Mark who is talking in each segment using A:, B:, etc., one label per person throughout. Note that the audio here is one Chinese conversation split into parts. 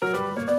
A: Música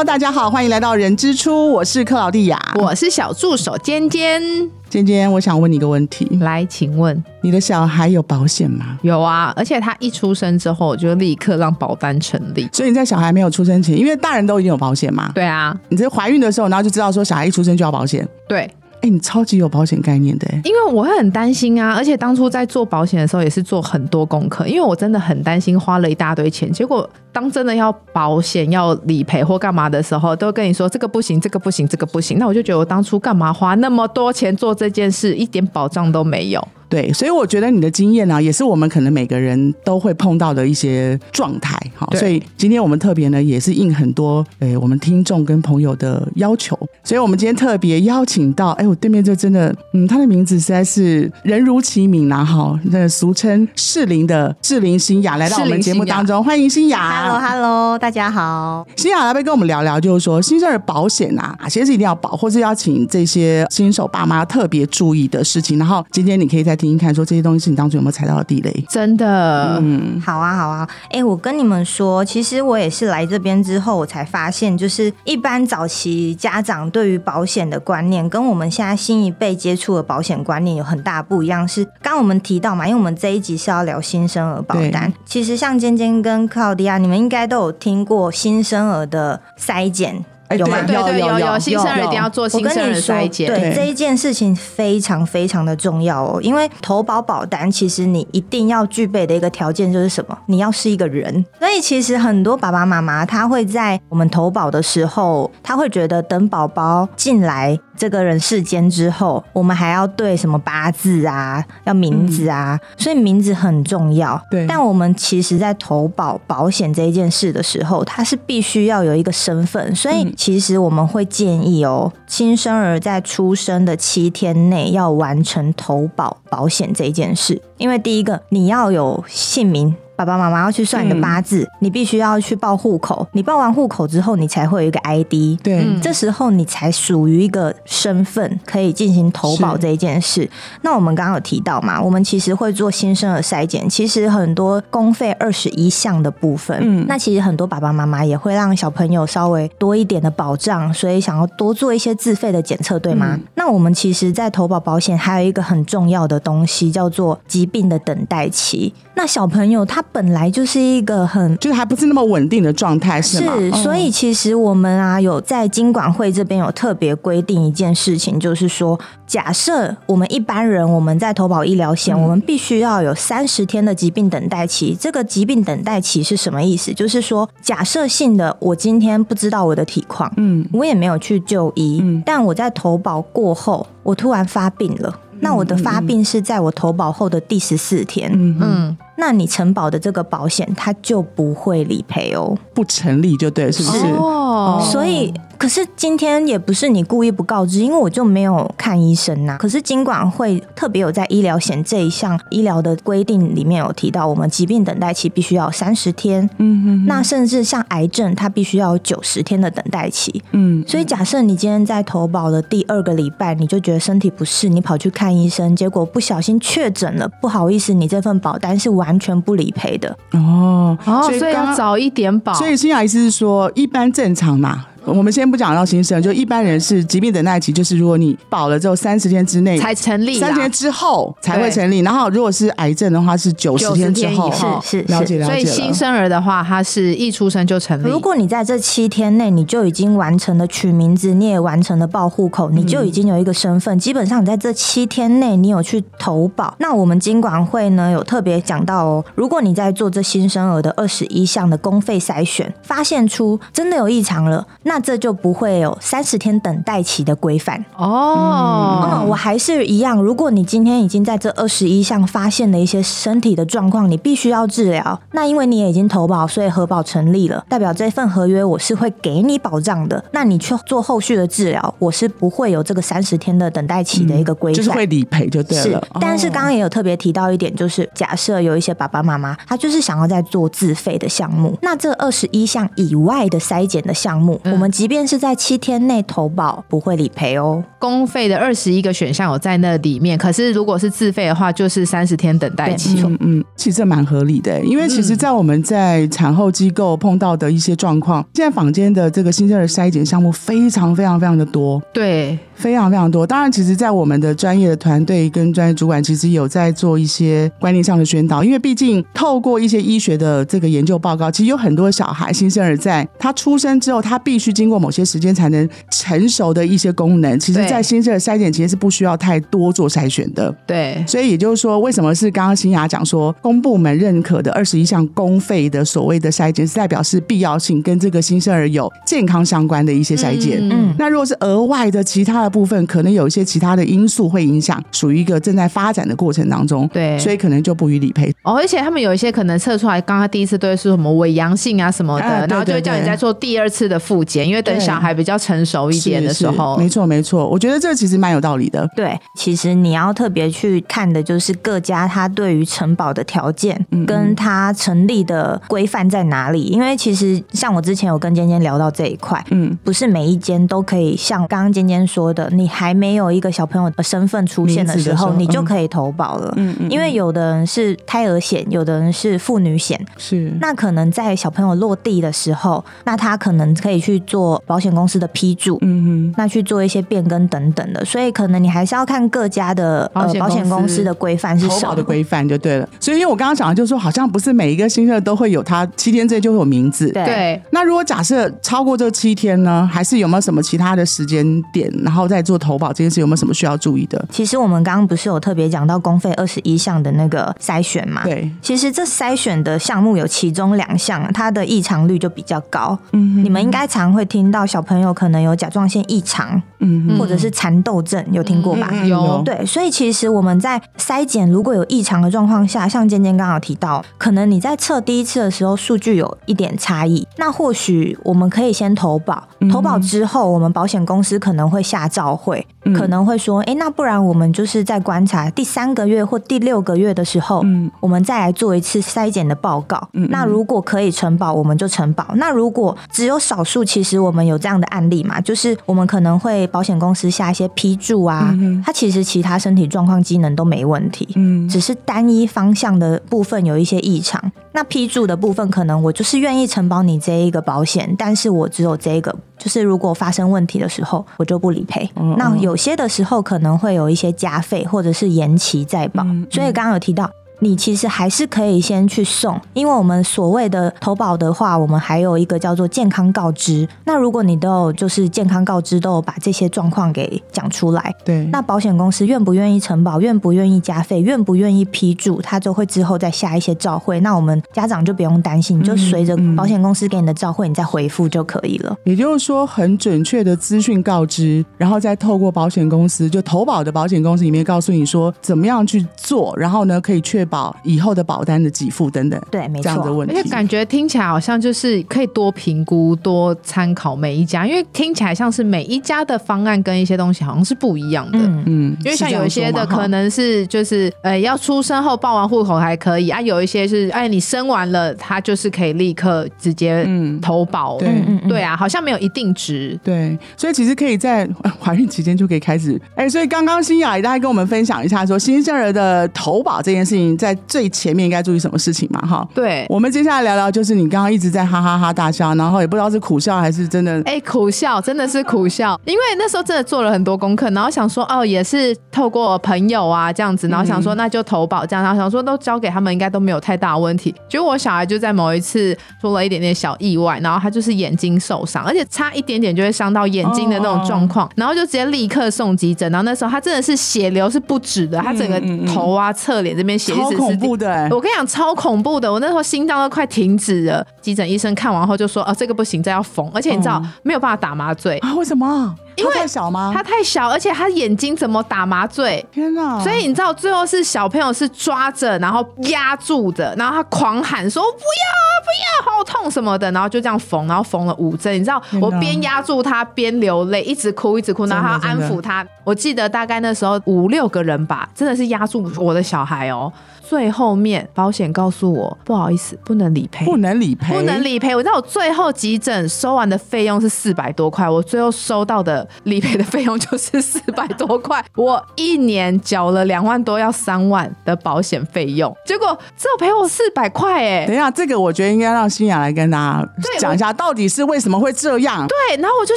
A: Hello，大家好，欢迎来到人之初，我是克劳蒂亚，
B: 我是小助手尖尖。
A: 尖尖，我想问你一个问题，
B: 来，请问。
A: 你的小孩有保险吗？
B: 有啊，而且他一出生之后，我就立刻让保单成立。
A: 所以你在小孩没有出生前，因为大人都已经有保险嘛，
B: 对啊，
A: 你在怀孕的时候，然后就知道说小孩一出生就要保险，
B: 对，
A: 哎，你超级有保险概念的，
B: 因为我会很担心啊，而且当初在做保险的时候也是做很多功课，因为我真的很担心花了一大堆钱，结果当真的要保险、要理赔或干嘛的时候，都跟你说这个不行，这个不行，这个不行，那我就觉得我当初干嘛花那么多钱做这件事，一点保障都没有。
A: 对，所以我觉得你的经验呢、也是我们可能每个人都会碰到的一些状态。
B: 哈，
A: 所以今天我们特别呢，也是应很多诶我们听众跟朋友的要求，所以我们今天特别邀请到，哎，我对面这真的，嗯，他的名字实在是人如其名啦，哈，那个俗称适龄的适龄新雅来到我们节目当中，欢迎新雅。
C: Hello Hello，大家好。
A: 新雅来不跟我们聊聊，就是说新生儿保险啊，哪些是一定要保，或是要请这些新手爸妈特别注意的事情。然后今天你可以再听听看，说这些东西是你当初有没有踩到的地雷？
B: 真的，
A: 嗯，
C: 好啊，好啊。哎、我跟你们说，其实我也是来这边之后，我才发现，就是一般早期家长对于保险的观念，跟我们现在新一辈接触的保险观念有很大不一样。是刚刚我们提到嘛，因为我们这一集是要聊新生儿保单。其实像尖尖跟克劳迪亚，你们应该都有听过新生儿的筛检。
A: 哎
C: 有吗
B: 对对
A: 有有有
B: 新生儿一定要做
C: 我
B: 新生儿
C: 跟你说，
B: 筛检，
C: 对
A: 对
C: 这一件事情非常非常的重要哦，因为投保保单其实你一定要具备的一个条件就是什么？你要是一个人。所以其实很多爸爸妈妈他会在我们投保的时候，他会觉得等宝宝进来这个人世间之后，我们还要对什么八字啊，要名字啊，所以名字很重要。
A: 对
C: 但我们其实在投保保险这一件事的时候，它是必须要有一个身份，所以
A: 嗯
C: 其实我们会建议哦，新生儿在出生的七天内要完成投保保险这一件事，因为第一个你要有姓名。爸爸妈妈要去算你的八字，你必须要去报户口。你报完户口之后，你才会有一个 ID。
A: 对，
B: 嗯
C: 这时候你才属于一个身份，可以进行投保这一件事。那我们刚刚有提到嘛，我们其实会做新生儿筛检，其实很多公费二十一项的部分，
A: 嗯
C: 那其实很多爸爸妈妈也会让小朋友稍微多一点的保障，所以想要多做一些自费的检测，对吗？
A: 嗯
C: 那我们其实，在投保保险还有一个很重要的东西，叫做疾病的等待期。那小朋友他本来就是一个很
A: 就是还不是那么稳定的状态，是吗？是
C: 所以其实我们啊有在经管会这边有特别规定一件事情，就是说，假设我们一般人我们在投保医疗险，
A: 嗯
C: 我们必须要有三十天的疾病等待期。这个疾病等待期是什么意思？就是说，假设性的，我今天不知道我的体况，
A: 嗯，
C: 我也没有去就医，
A: 嗯
C: 但我在投保过后，我突然发病了。那我的发病是在我投保后的第十四天，
A: 嗯，
C: 那你承保的这个保险它就不会理赔哦。
A: 不成立就对，是不是？
B: 哦，
C: 所以，可是今天也不是你故意不告知，因为我就没有看医生呐、可是尽管会特别有在医疗险这一项医疗的规定里面有提到，我们疾病等待期必须要三十天，
A: 嗯哼
C: 那甚至像癌症，它必须要有九十天的等待期。
A: 嗯，
C: 所以，假设你今天在投保的第二个礼拜，你就觉得身体不适，你跑去看医生，结果不小心确诊了，不好意思，你这份保单是完全不理赔的。
A: 哦
B: 哦，所以要早一点保，
A: 所以新雅意思是说，一般正常嘛。我们先不讲到新生，就一般人是疾病等待期，就是如果你保了之后三十天之内
B: 才成立啦
A: 三十天之后才会成立。然后如果是癌症的话，是九十天之后。
B: 90天以后
C: 是是
A: 了解了解了。
B: 所以新生儿的话，他是一出生就成立。
C: 如果你在这七天内，你就已经完成了取名字，你也完成了报户口，你就已经有一个身份。基本上你在这七天内，你有去投保。那我们经管会呢有特别讲到哦，如果你在做这新生儿的二十一项的公费筛选，发现出真的有异常了，那这就不会有三十天等待期的规范。
B: 哦，
C: 嗯，我还是一样。如果你今天已经在这二十一项发现了一些身体的状况，你必须要治疗。那因为你也已经投保，所以核保成立了，代表这份合约我是会给你保障的。那你去做后续的治疗，我是不会有这个三十天的等待期的一个规范。
A: 就是会理赔就对
C: 是
A: 了。，
C: 但是
A: 哦
C: 刚刚也有特别提到一点，就是假设有一些爸爸妈妈，他就是想要在做自费的项目，那这二十一项以外的筛检的项目，
B: 嗯
C: 我们即便是在七天内投保，不会理赔哦。
B: 公费的二十一个选项有在那里面，可是如果是自费的话，就是三十天等待期。
A: 嗯嗯，其实这蛮合理的，因为其实，在我们在产后机构碰到的一些状况，现在坊间的这个新生儿筛检项目非常非常非常的多，
B: 对，
A: 非常非常多。当然，其实，在我们的专业的团队跟专业主管，其实有在做一些观念上的宣导，因为毕竟透过一些医学的这个研究报告，其实有很多小孩新生儿在他出生之后，他必须经过某些时间才能成熟的一些功能，其实，在新生儿筛检其实是不需要太多做筛选的。
B: 对，
A: 所以也就是说，为什么是刚刚新雅讲说，公部门认可的二十一项公费的所谓的筛检，是代表是必要性跟这个新生儿有健康相关的一些筛检。
B: 嗯，
A: 那如果是额外的其他的部分，可能有一些其他的因素会影响，属于一个正在发展的过程当中。
B: 对，
A: 所以可能就不予理赔。
B: 哦，而且他们有一些可能测出来，刚刚第一次都是什么伪阳性啊什么的，
A: 啊对
B: 然后就会叫你再做第二次的复检，因为等小孩比较成熟一点的时候
A: 是是，没错没错，我觉得这其实蛮有道理的。
C: 对，其实你要特别去看的就是各家它对于承保的条件
A: 嗯
C: 跟它成立的规范在哪里。因为其实像我之前有跟尖尖聊到这一块，
A: 嗯，
C: 不是每一间都可以像刚刚尖尖说的，你还没有一个小朋友的身份出现的时候，你就可以投保了。
A: 嗯嗯
C: 因为有的人是胎儿险，有的人是妇女险，
A: 是
C: 那可能在小朋友落地的时候，那他可能可以去做保险公司的批注，
A: 嗯哼。
C: 那去做一些变更等等的，所以可能你还是要看各家的呃
B: 保险公司
C: 的规范是
A: 投
C: 什么。
A: 保的规范就对了，所以因为我刚刚讲的就是说，好像不是每一个新生儿都会有他七天之内就会有名字，
C: 对
B: 对。
A: 那如果假设超过这七天呢，还是有没有什么其他的时间点，然后再做投保这件事，有没有什么需要注意的？
C: 其实我们刚刚不是有特别讲到公费二十一项的那个筛选嘛？。
A: 对，
C: 其实这筛选的项目有其中两项，它的异常率就比较高。
A: 嗯
C: 你们应该常会听到小朋友可能有甲状腺异常，
A: 嗯
C: 或者是蚕豆症，有听过吧？
A: 嗯
B: 有
C: 对，所以其实我们在筛检如果有异常的状况下，像尖尖刚好提到，可能你在测第一次的时候数据有一点差异，那或许我们可以先投保，投保之后，我们保险公司可能会下照会，
A: 嗯。
C: 可能会说，哎，那不然我们就是在观察第三个月或第六个月的时候，
A: 嗯。
C: 我们再来做一次筛检的报告。
A: 嗯
C: 那如果可以承保，我们就承保；那如果只有少数，其实我们有这样的案例嘛，就是我们可能会保险公司下一些批注啊，它其实其他身体状况机能都没问题。
A: 嗯。
C: 只是单一方向的部分有一些异常，那批注的部分可能我就是愿意承保你这一个保险，但是我只有这一个，就是如果发生问题的时候，我就不理赔。
A: 嗯
C: 那有些的时候可能会有一些加费或者是延期再保，
A: 嗯
C: 所以刚刚有提到。你其实还是可以先去送，因为我们所谓的投保的话，我们还有一个叫做健康告知。那如果你都有就是健康告知，都有把这些状况给讲出来，
A: 对，
C: 那保险公司愿不愿意承保，愿不愿意加费，愿不愿意批注，他就会之后再下一些照会。那我们家长就不用担心，你就随着
A: 嗯
C: 保险公司给你的照会，你再回复就可以了。
A: 也就是说，很准确的资讯告知，然后再透过保险公司，就投保的保险公司里面告诉你说怎么样去做，然后呢，可以确保以后的保单的给付等等
C: 对，没错。
A: 这样的问题。
B: 而且感觉听起来好像就是可以多评估、多参考每一家，因为听起来像是每一家的方案跟一些东西好像是不一样的。
C: 嗯，
A: 嗯，
B: 因为像有一些的可能是就是呃要出生后报完户口还可以啊，有一些是哎你生完了，它就是可以立刻直接
A: 嗯
B: 投保。
A: 对
C: 嗯嗯嗯
B: 对啊，好像没有一定值。
A: 对，所以其实可以在呃怀孕期间就可以开始。哎，所以刚刚新雅也大概跟我们分享一下，说新生儿的投保这件事情，在最前面应该注意什么事情嘛？哈，
B: 对，
A: 我们接下来聊聊，就是你刚刚一直在哈哈哈大笑，然后也不知道是苦笑还是真的。
B: 哎、苦笑，真的是苦笑，因为那时候真的做了很多功课，然后想说，哦，也是透过朋友啊这样子，然后想说那就投保这样，然后想说都交给他们，应该都没有太大问题。结果我小孩就在某一次出了一点点小意外，然后他就是眼睛受伤，而且差一点点就会伤到眼睛的那种状况，然后就直接立刻送急诊。然后那时候他真的是血流是不止的，他整个
A: 嗯嗯嗯
B: 头啊、侧脸这边血一
A: 超恐怖的、哎
B: 我跟你讲，超恐怖的！我那时候心脏都快停止了。急诊医生看完后就说：“哦，这个不行，这要缝，而且你知道、
A: 嗯
B: 没有办法打麻醉，
A: 啊？为什么？
B: 因因为
A: 太小吗？
B: 他太小，而且他眼睛怎么打麻醉？
A: 天哪！
B: 所以你知道最后是小朋友是抓着，然后压住的，然后他狂喊说不要不要，好痛什么的，然后就这样缝，然后缝了五针。你知道我边压住他边流泪，一直哭一直哭，然后他安抚他。我记得大概那时候五六个人吧，真的是压住我的小孩哦。最后面保险告诉我，不好意思，不能理赔，
A: 不能理赔，
B: 不能理赔。我知道我最后急诊收完的费用是四百多块，我最后收到的理赔的费用 就是四百多块。我一年缴了两万多，要三万的保险费用，结果只有赔我四百块哎。
A: 等一下，这个我觉得应该让新雅来跟大家讲一下，到底是为什么会这样？
B: 对，然后我就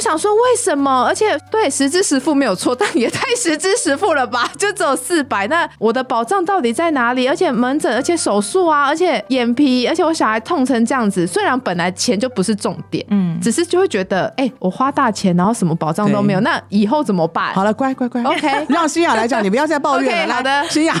B: 想说，为什么？而且对实支实付没有错，但也太实支实付了吧？就只有四百，那我的保障到底在哪里？而且门诊，而且手术啊，而且眼皮，而且我小孩痛成这样子，虽然本来钱就不是重点，
C: 嗯，
B: 只是就会觉得，哎、我花大钱，然后什么保障都没有，那以后怎么办？
A: 好了，乖乖乖
B: OK
A: 让新雅来讲，你不要再抱怨了。
B: 好的
A: 新雅，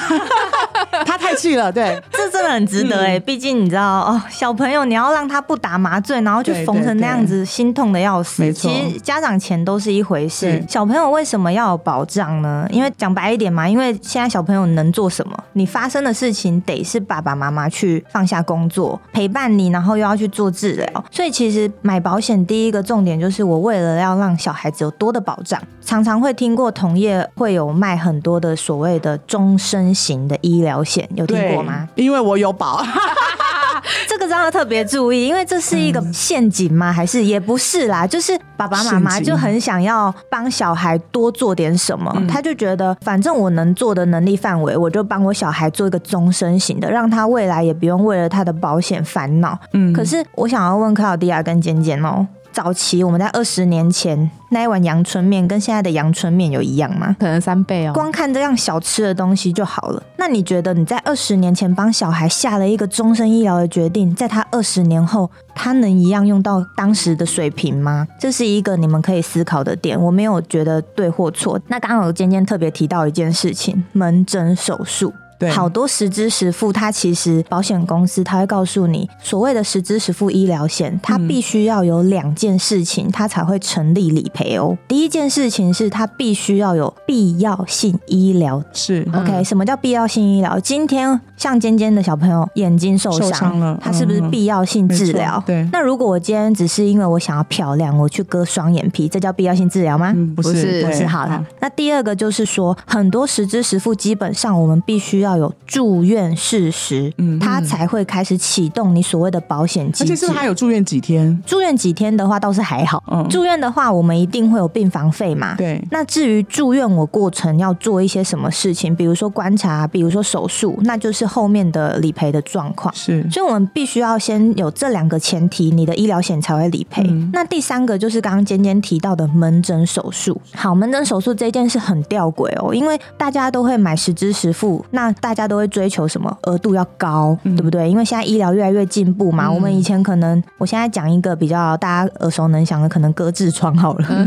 A: 他太气了，对，
C: 这真的很值得哎、毕竟你知道哦，小朋友你要让他不打麻醉，然后去缝成那样子，心痛的要死。
A: 没错
C: 其实家长钱都是一回事，小朋友为什么要有保障呢？因为讲白一点嘛，因为现在小朋友能做什么？你发生的事情得是爸爸妈妈去放下工作陪伴你，然后又要去做治疗。所以其实买保险第一个重点就是我为了要让小孩子有多的保障，常常会听过同业会有卖很多的所谓的终身型的医疗险，有听过吗？？
A: 因为我有保，
C: 这个真的特别注意，因为这是一个陷阱吗？还是也不是啦？就是爸爸妈妈就很想要帮小孩多做点什么，
A: 嗯
C: 他就觉得反正我能做的能力范围，我就帮我小孩做一个终身型的，让他未来也不用为了他的保险烦恼。
A: 嗯
C: 可是我想要问克劳迪亚跟简简哦。早期我们在二十年前那一碗阳春面跟现在的阳春面有一样吗？
B: 可能三倍哦。
C: 光看这样小吃的东西就好了。那你觉得你在二十年前帮小孩下了一个终身医疗的决定，在他二十年后，他能一样用到当时的水平吗？这是一个你们可以思考的点。我没有觉得对或错。那刚刚我尖尖特别提到一件事情，门诊手术。
A: 对
C: 好多实支实付，它其实保险公司它会告诉你，所谓的实支实付医疗险，它
A: 嗯
C: 必须要有两件事情，它才会成立理赔哦。第一件事情是它必须要有必要性医疗
A: 是
B: 嗯
C: OK，、什么叫必要性医疗？今天像尖尖的小朋友眼睛受伤，
A: 受伤了
C: 他是不是
A: 嗯
C: 必要性治疗？
A: 对
C: 那如果我今天只是因为我想要漂亮，我去割双眼皮，这叫必要性治疗吗？
A: 嗯，不是
B: 不是
A: 对
C: 不是好了。那第二个就是说，很多实支实付，基本上我们必须要有住院事实，
A: 嗯
C: 他才会开始启动你所谓的保险机制
A: 而且是不是。还有住院几天？
C: 住院几天的话倒是还好，
A: 嗯
C: 住院的话我们一定会有病房费嘛。
A: 对，
C: 那至于住院我过程要做一些什么事情，比如说观察，比如说手术，那就是后面的理赔的状况。
A: 是
C: 所以，我们必须要先有这两个前提，你的医疗险才会理赔。
A: 嗯
C: 那第三个就是刚刚尖尖提到的门诊手术。好，门诊手术这件事很吊诡哦，因为大家都会买十支十付，那大家都会追求什么额度要高，
A: 嗯
C: 对不对？因为现在医疗越来越进步嘛。
A: 嗯
C: 我们以前可能，我现在讲一个比较大家耳熟能详的，可能割痔疮好了。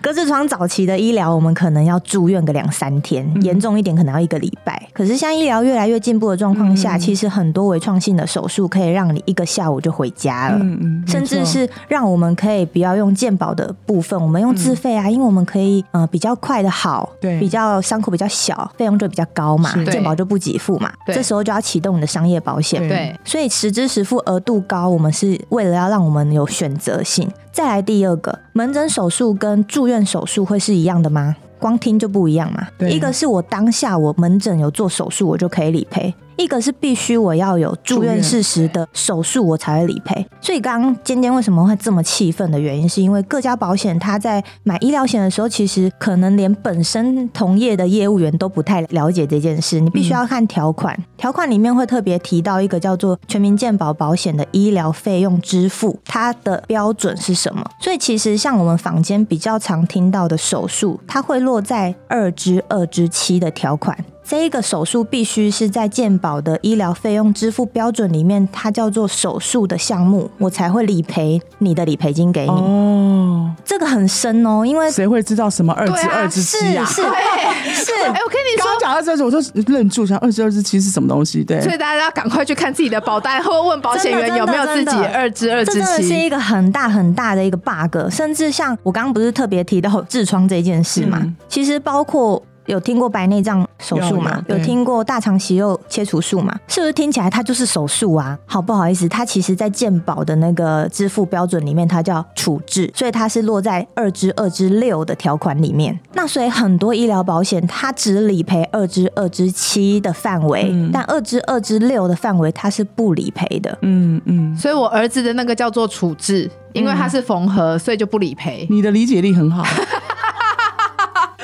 C: 割痔疮早期的医疗，我们可能要住院个两三天，
A: 嗯
C: 严重一点可能要一个礼拜。可是现在医疗越来越进步的状况下，
A: 嗯
C: 其实很多微创性的手术可以让你一个下午就回家了。甚至是让我们可以不要用健保的部分，我们用自费啊，因为我们可以呃比较快的好，
A: 对
C: 比较伤口比较小，费用就比较高嘛
A: 是，
C: 健保就不给付嘛，
B: 对
C: 这时候就要启动你的商业保险。
A: 对
B: 对，
C: 所以实支实付额度高，我们是为了要让我们有选择性。再来第二个，门诊手术跟住院手术会是一样的吗？光听就不一样嘛。
A: 对
C: 一个是我当下我门诊有做手术，我就可以理赔；一个是必须我要有住
A: 院
C: 事实的手术，我才会理赔。所以刚刚尖尖为什么会这么气愤的原因，是因为各家保险它在买医疗险的时候，其实可能连本身同业的业务员都不太了解这件事，你必须要看条款，条款里面会特别提到一个叫做全民健保保险的医疗费用支付，它的标准是什么？所以其实像我们坊间比较常听到的手术，它会落在二之二之七的条款。这一个手术必须是在健保的医疗费用支付标准里面，它叫做手术的项目，我才会理赔你的理赔金给你。
A: 哦，
C: 这个很深哦，因为
A: 谁会知道什么二
B: 对啊
A: 之二之七啊？
C: 是是，是
B: 哎、我跟你说。
A: 讲二十二支，我就愣住，想二十二之七是什么东西？对，
B: 所以大家要赶快去看自己的保单，或问保险员有没有自己二支二支
C: 这真的是。一个很大很大的一个 bug，甚至像我刚刚不是特别提到痔疮这件事嘛？
A: 嗯
C: 其实包括。有听过白内障手术吗？
A: 有
C: 听过大肠息肉切除术吗？是不是听起来它就是手术啊？好不好意思，它其实在健保的那个支付标准里面，它叫处置，所以它是落在二之二之六的条款里面。那所以很多医疗保险它只理赔二之二之七的范围，
A: 嗯
C: 但二之二之六的范围它是不理赔的。
A: 嗯嗯，
B: 所以我儿子的那个叫做处置，因为它是缝合，所以就不理赔。
A: 你的理解力很好。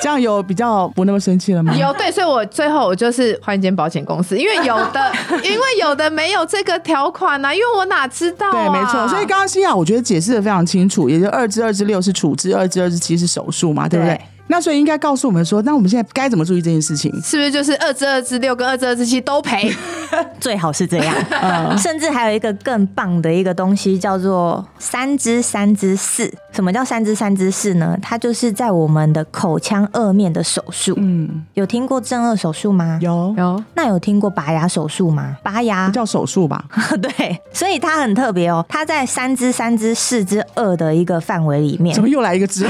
A: 这样有比较不那么生气了吗？
B: 有对，所以我最后我就是换一间保险公司，因为有的，因为有的没有这个条款呢、啊，因为我哪知道、啊？
A: 对，没错。所以刚刚西雅我觉得解释的非常清楚，也就二至二至六是处置，二至二至七是手术嘛，对不对？
C: 对
A: 那所以应该告诉我们说，那我们现在该怎么注意这件事情？
B: 是不是就是二至二至六跟二至二至七都赔？
C: 最好是这样，甚至还有一个更棒的一个东西叫做三支三支四。什么叫三支三支四呢？它就是在我们的口腔颚面的手术。
A: 嗯，
C: 有听过正颚手术吗？
A: 有
B: 有
C: 那有听过拔牙手术吗？拔牙
A: 叫手术吧？
C: 对，所以它很特别哦，它在三支三支四之二的一个范围里面
A: 怎。么又来一个字？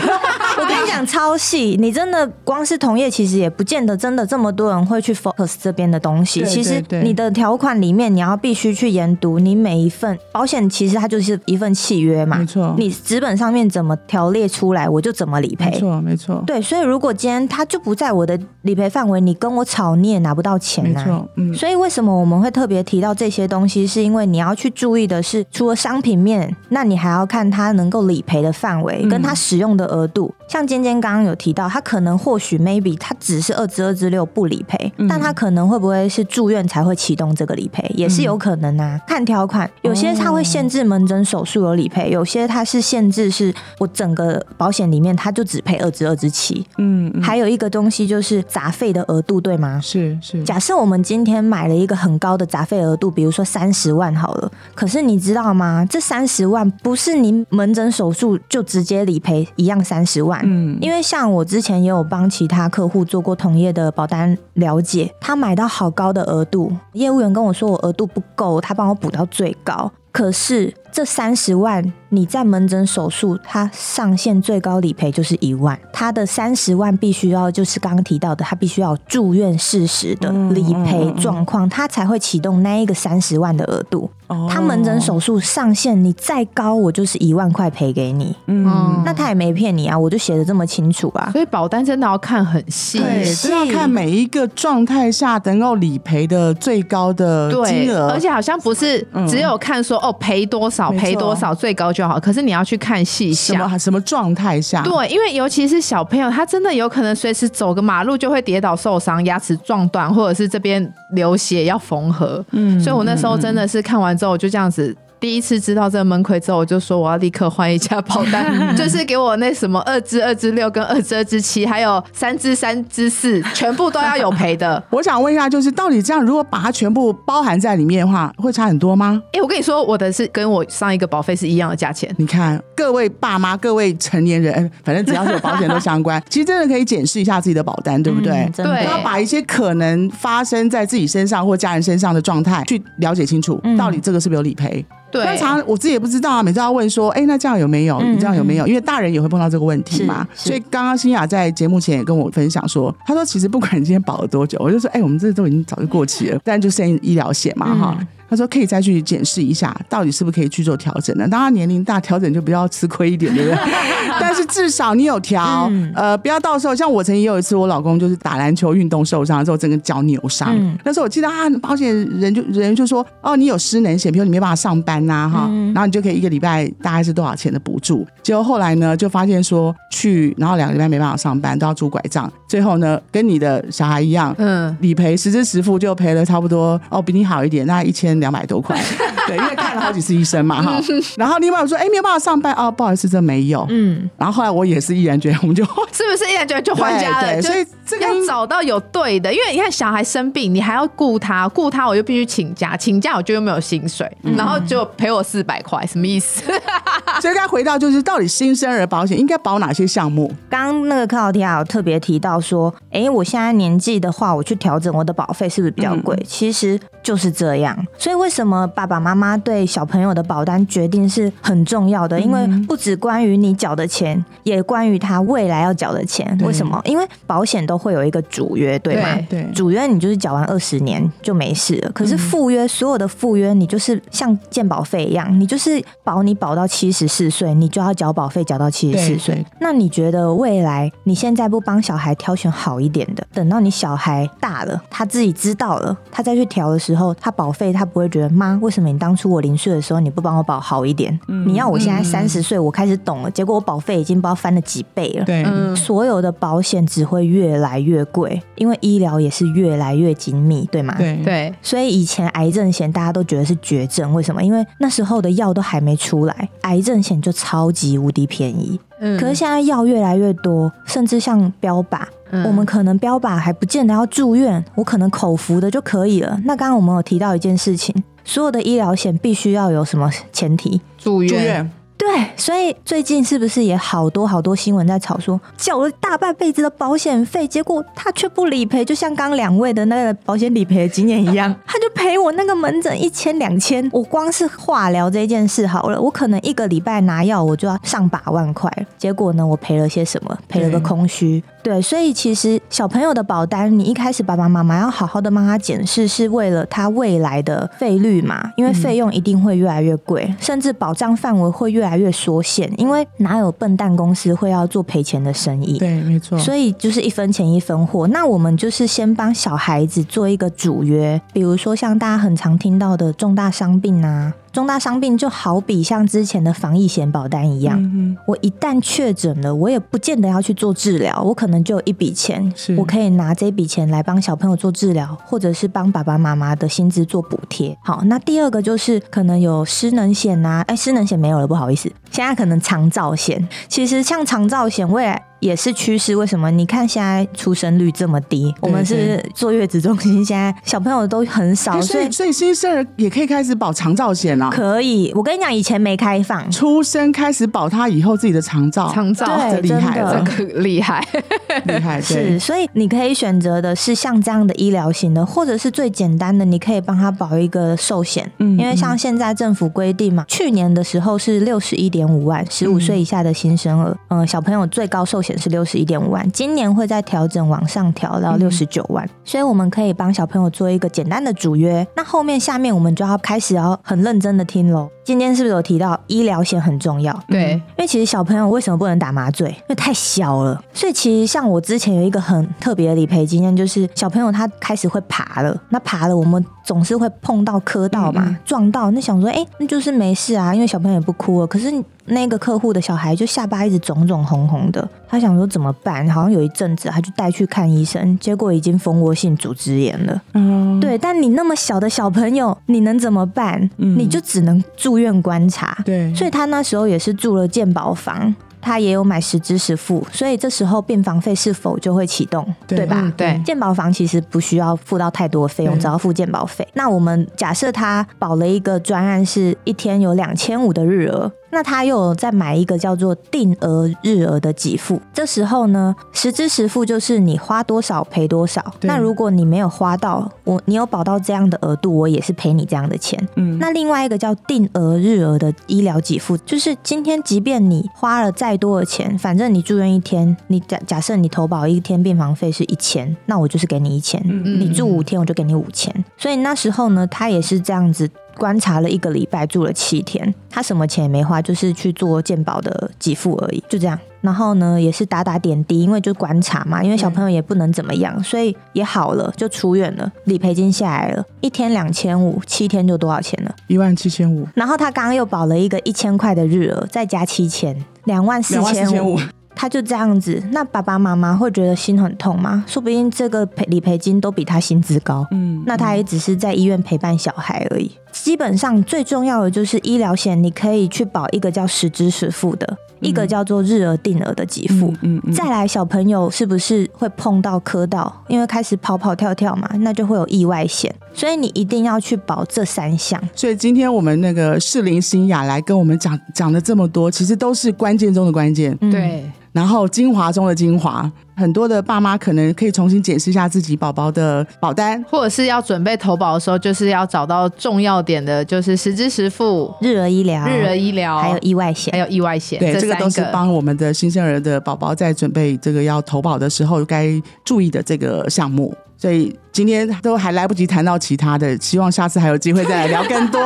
C: 我跟你 讲，超细，你真的光是同业，其实也不见得真的这么多人会去 focus 这边的东西。
A: 对
C: 其实你的条款里面，你要必须去研读你每一份保险，其实它就是一份契约嘛。
A: 没错
C: 你纸本上面怎么条列出来，我就怎么理赔。
A: 没错，没错，
C: 对，所以如果今天它就不在我的理赔范围，你跟我吵，你也拿不到钱呐、
A: 没错，嗯，
C: 所以为什么我们会特别提到这些东西？是因为你要去注意的是，除了商品面，那你还要看它能够理赔的范围
A: 嗯
C: 跟它使用的额度。像尖尖刚刚有提到，他可能或许 maybe 他只是二至二至六不理赔，
A: 嗯
C: 但他可能会不会是住院才会启动这个理赔，也是有可能啊。看条款，有些他会限制门诊手术有理赔，有些他是限制是我整个保险里面他就只赔二至二至七。
A: 嗯，嗯
C: 还有一个东西就是杂费的额度，对吗？
A: 是是，
C: 假设我们今天买了一个很高的杂费额度，比如说三十万好了，可是你知道吗？这三十万不是你门诊手术就直接理赔一样三十万，
A: 嗯，
C: 因为像我之前也有帮其他客户做过同业的保单了解，他买到好高的额度，业务员跟我说我额度不够，他帮我补到最高。可是这三十万，你在门诊手术，它上限最高理赔就是一万，它的三十万必须要就是刚刚提到的，它必须要住院事实的
A: 嗯
C: 理赔状况，它才会启动那一个三十万的额度。
A: 哦
C: 他门诊手术上限你再高，我就是一万块赔给你，
A: 嗯，
C: 那他也没骗你啊，我就写的这么清楚啊。
B: 所以保单真的要看很细。
A: 对，
C: 是
A: 是要看每一个状态下能够理赔的最高的金，额，
B: 而且好像不是
A: 嗯
B: 只有看说、哦赔多少赔多少最高就好，可是你要去看细
A: 什。么什么状态下，
B: 对，因为尤其是小朋友，他真的有可能随时走个马路就会跌倒受伤，牙齿撞断，或者是这边流血要缝合。
A: 嗯
B: 所以我那时候真的是看完之后，就这样子。第一次知道这个闷亏之后，我就说我要立刻换一家保单，就是给我那什么二至二至六跟二至二至七，还有三至三至四，全部都要有赔的。
A: 我想问一下，就是到底这样，如果把它全部包含在里面的话，会差很多吗？
B: 哎、我跟你说，我的是跟我上一个保费是一样的价钱。
A: 你看，各位爸妈、各位成年人，哎反正只要是有保险都相关，其实真的可以检视一下自己的保单，对不对？
B: 对
A: 要把一些可能发生在自己身上或家人身上的状态去了解清楚，
C: 嗯
A: 到底这个是不是有理赔？
B: 对，
A: 那常常我自己也不知道啊，每次要问说，哎、那这样有没有？
C: 嗯
A: 你这样有没有？因为大人也会碰到这个问题嘛。所以刚刚新雅在节目前也跟我分享说，她说其实不管你今天保了多久，我就说，哎、我们这都已经早就过期了，但就剩医疗险嘛，哈、
C: 嗯
A: 他说可以再去检视一下，到底是不是可以去做调整呢？当然年龄大，调整就比较吃亏一点，对不对？但是至少你有调，
C: 嗯
A: 呃，不要到时候像我曾经有一次，我老公就是打篮球运动受伤之后，整个脚扭伤。
C: 嗯
A: 那时候我记得啊，保险人就人就说，哦，你有失能险，比如你没办法上班呐、哈，
C: 嗯
A: 然后你就可以一个礼拜大概是多少钱的补助。结果后来呢，就发现说去，然后两个礼拜没办法上班，都要拄拐杖，最后呢，跟你的小孩一样，
B: 嗯，
A: 理赔实支实付就赔了差不多哦，比你好一点，那一千千两百多块，对，因为看了好几次医生嘛哈。然后另外我说，哎，没有办法上班哦，不好意思，这没有。
C: 嗯，
A: 然后后来我也是毅然决然，我们就。
B: 是不是毅然觉得就回家了？
A: 所以这个
B: 要找到有对的，因为你看小孩生病，你还要顾他，顾他我就必须请假，请假我就又没有薪水，然后就赔我四百块，什么意思？
A: 所以该回到就是，到底新生儿保险应该保哪些项目？
C: 刚刚那个克劳提亚有特别提到说，哎，我现在年纪的话，我去调整我的保费是不是比较贵？其实就是这样。所以为什么爸爸妈妈对小朋友的保单决定是很重要的？因为不只关于你缴的钱，也关于他未来要缴的钱。为什么？因为保险都会有一个主约，对吗？
B: 对
A: 对，
C: 主约你就是缴完二十年就没事了，可是附约、所有的附约你就是像健保费一样，你就是保你保到七十四岁，你就要缴保费缴到七十四岁。那你觉得未来你现在不帮小孩挑选好一点的，等到你小孩大了，他自己知道了，他再去调的时候，他保费他不会觉得妈，为什么你当初我零岁的时候你不帮我保好一点？你要我现在三十岁我开始懂了，结果我保费已经不知道翻了几倍了。
A: 对，
B: 嗯，
C: 所有的保险只会越来越贵，因为医疗也是越来越精密，对吗？。
A: 对
B: 对，
C: 所以以前癌症险大家都觉得是绝症，为什么？因为那时候的药都还没出来，癌症险就超级无敌便宜。
B: 嗯
C: 可是现在药越来越多，甚至像标靶，
B: 嗯
C: 我们可能标靶还不见得要住院，我可能口服的就可以了。那刚刚我们有提到一件事情，所有的医疗险必须要有什么前提？
B: 住院，
A: 住院
C: 对，所以最近是不是也好多好多新闻在吵说，缴了大半辈子的保险费，结果他却不理赔，就像刚两位的那个保险理赔的经验一样，他就赔我那个门诊一千两千，我光是化疗这件事好了，我可能一个礼拜拿药我就要上百万块，结果呢，我赔了些什么？赔了个空虚。对，所以其实小朋友的保单，你一开始爸爸妈妈要好好的帮他检视，是为了他未来的费率嘛，因为费用一定会越来越贵，甚至保障范围会越来越缩限，因为哪有笨蛋公司会要做赔钱的生意？
A: 对，没错。
C: 所以就是一分钱一分货。那我们就是先帮小孩子做一个主约，比如说像大家很常听到的重大伤病啊，重大伤病就好比像之前的防疫险保单一样。
A: 嗯
C: 我一旦确诊了，我也不见得要去做治疗，我可能就有一笔钱，我可以拿这笔钱来帮小朋友做治疗，或者是帮爸爸妈妈的薪资做补贴。好，那第二个就是可能有失能险呐、哎，失能险没有了，不好意思，现在可能长照险。其实像长照险未来。也是趋势，为什么？你看现在出生率这么低，我们是坐月子中心，现在小朋友都很少，
A: 哎
C: 所以
A: 所以新生儿也可以开始保长照险啊。
C: 可以。我跟你讲，以前没开放，
A: 出生开始保他以后自己的长照，
B: 长照
C: 对
A: 这厉害了，
B: 这个厉害，
A: 厉害，
C: 是，所以你可以选择的是像这样的医疗型的，或者是最简单的，你可以帮他保一个寿险。
A: 嗯
C: 因为像现在政府规定嘛，去年的时候是六十一点五万，十五岁以下的新生儿，嗯、小朋友最高寿险是六十一点五万，今年会再调整往上调到六十九万，所以我们可以帮小朋友做一个简单的主约。那后面下面我们就要开始要很认真的听喽。今天是不是有提到医疗险很重要？
B: 对，
C: 因为其实小朋友为什么不能打麻醉？因为太小了。所以其实像我之前有一个很特别的理赔经验，就是小朋友他开始会爬了，那爬了我们总是会碰到、磕到嘛，
A: 嗯嗯
C: 撞到。那想说，哎、那就是没事啊，因为小朋友也不哭了。可是那个客户的小孩就下巴一直肿肿红红的，他想说怎么办？好像有一阵子他就带去看医生，结果已经蜂窝性组织炎了。
A: 嗯，
C: 对，但你那么小的小朋友，你能怎么办？
A: 嗯
C: 你就只能住院观察。
A: 对，
C: 所以他那时候也是住了健保房，他也有买实支实付，所以这时候病房费是否就会启动，
A: 对
C: 对吧？
B: 嗯对
C: 健保房其实不需要付到太多的费用，只要付健保费。那我们假设他保了一个专案，是一天有两千五的日额。那他又有再买一个叫做定额日额的给付，这时候呢，实支实付就是你花多少赔多少。那如果你没有花到，我你有保到这样的额度，我也是赔你这样的钱。
A: 嗯，
C: 那另外一个叫定额日额的医疗给付，就是今天即便你花了再多的钱，反正你住院一天，你假假设你投保一天病房费是一千，那我就是给你一千、
A: 嗯
C: 你住五天我就给你五千。所以那时候呢，他也是这样子。观察了一个礼拜，住了七天，他什么钱也没花，就是去做健保的给付而已，就这样。然后呢，也是打打点滴，因为就观察嘛，因为小朋友也不能怎么样，所以也好了，就出院了，理赔金下来了，一天两千五，七天就多少钱了？
A: 一万七千五，
C: 然后他刚刚又保了一个一千块的日额，再加七千，两万四。千五，他就这样子，那爸爸妈妈会觉得心很痛吗？说不定这个赔理赔金都比他薪资高，
A: 嗯，
C: 那他也只是在医院陪伴小孩而已。基本上最重要的就是医疗险，你可以去保一个叫实支实付的，一个叫做日额定额的给付。
A: 嗯嗯，
C: 再来，小朋友是不是会碰到磕到？因为开始跑跑跳跳嘛，那就会有意外险，所以你一定要去保这三项。
A: 所以今天我们那个适龄新雅来跟我们讲讲了这么多，其实都是关键中的关键，
C: 嗯，
B: 对，
A: 然后精华中的精华。很多的爸妈可能可以重新检视一下自己宝宝的保单。
B: 或者是要准备投保的时候，就是要找到重要点的，就是实支实付、
C: 日额医疗、
B: 日额医疗，
C: 还有意外险
B: 还。有意外险，
A: 对，这个都是帮我们的新生儿的宝宝在准备这个要投保的时候该注意的这个项目。所以今天都还来不及谈到其他的，希望下次还有机会再来聊更多，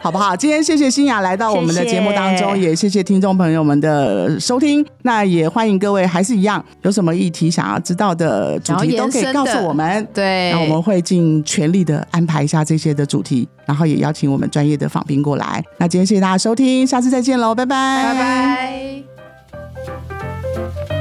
A: 好不好？今天谢谢新雅来到我们的节目当中，
C: 谢谢
A: 也谢谢听众朋友们的收听。那也欢迎各位还是一样，有什么议题想要知道的主题都可以告诉我们。
B: 对，
A: 那我们会尽全力的安排一下这些的主题，然后也邀请我们专业的访宾过来。那今天谢谢大家收听，下次再见喽，拜拜，
B: 拜拜。